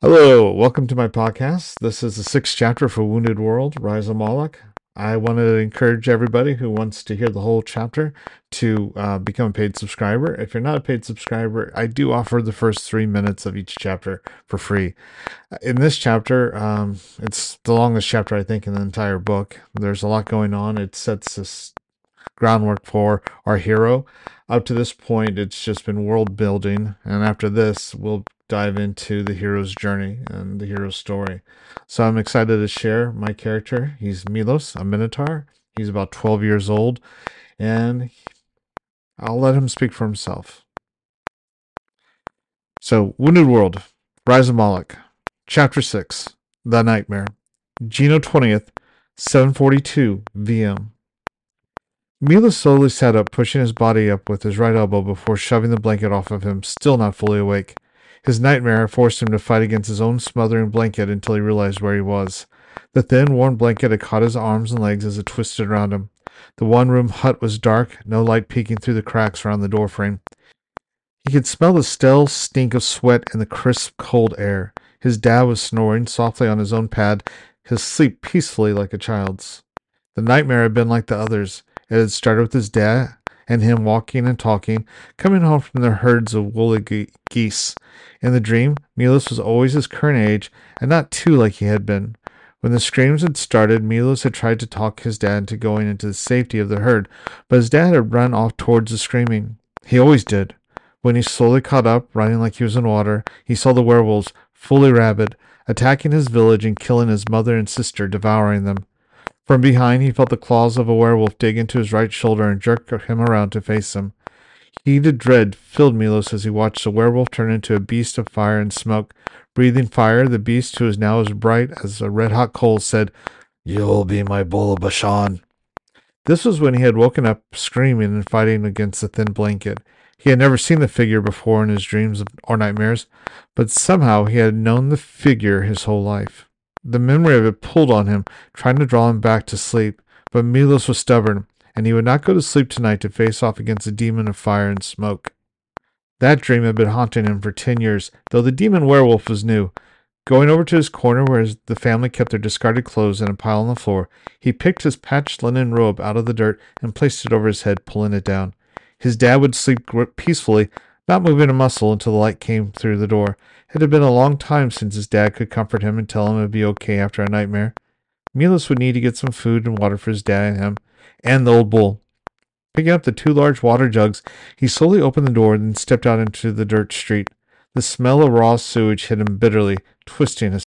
Hello, welcome to my podcast. This is the sixth chapter for Wounded World, Rise of Moloch. I want to encourage everybody who wants to hear the whole chapter to uh, become a paid subscriber. If you're not a paid subscriber, I do offer the first three minutes of each chapter for free. In this chapter, um, it's the longest chapter I think in the entire book. There's a lot going on. It sets this groundwork for our hero. Up to this point, it's just been world building, and after this, we'll dive into the hero's journey and the hero's story. So I'm excited to share my character. He's Milos, a Minotaur. He's about 12 years old, and I'll let him speak for himself. So, Wounded World, Rise of Moloch, Chapter 6, The Nightmare, Jeeno 20th, 742 VM. Milos slowly sat up, pushing his body up with his right elbow before shoving the blanket off of him, still not fully awake. His nightmare forced him to fight against his own smothering blanket until he realized where he was. The thin, worn blanket had caught his arms and legs as it twisted around him. The one room hut was dark, no light peeking through the cracks around the doorframe. He could smell the stale stink of sweat in the crisp, cold air. His dad was snoring softly on his own pad, his sleep peacefully like a child's. The nightmare had been like the others. It had started with his dad and him walking and talking, coming home from their herds of woolly ge- geese. In the dream, Milos was always his current age, and not two like he had been. When the screams had started, Milos had tried to talk his dad into going into the safety of the herd, but his dad had run off towards the screaming. He always did. When he slowly caught up, running like he was in water, he saw the werewolves, fully rabid, attacking his village and killing his mother and sister, devouring them. From behind, he felt the claws of a werewolf dig into his right shoulder and jerk him around to face him. Heated dread filled Milos as he watched the werewolf turn into a beast of fire and smoke. Breathing fire, the beast, who was now as bright as a red hot coal, said, You'll be my bull of Bashan. This was when he had woken up screaming and fighting against the thin blanket. He had never seen the figure before in his dreams or nightmares, but somehow he had known the figure his whole life. The memory of it pulled on him, trying to draw him back to sleep. But Milos was stubborn, and he would not go to sleep tonight to face off against a demon of fire and smoke. That dream had been haunting him for ten years, though the demon werewolf was new. Going over to his corner where the family kept their discarded clothes in a pile on the floor, he picked his patched linen robe out of the dirt and placed it over his head, pulling it down. His dad would sleep peacefully, not moving a muscle until the light came through the door. It had been a long time since his dad could comfort him and tell him it would be okay after a nightmare. Milos would need to get some food and water for his dad and him, and the old bull. Picking up the two large water jugs, he slowly opened the door and then stepped out into the dirt street. The smell of raw sewage hit him bitterly, twisting his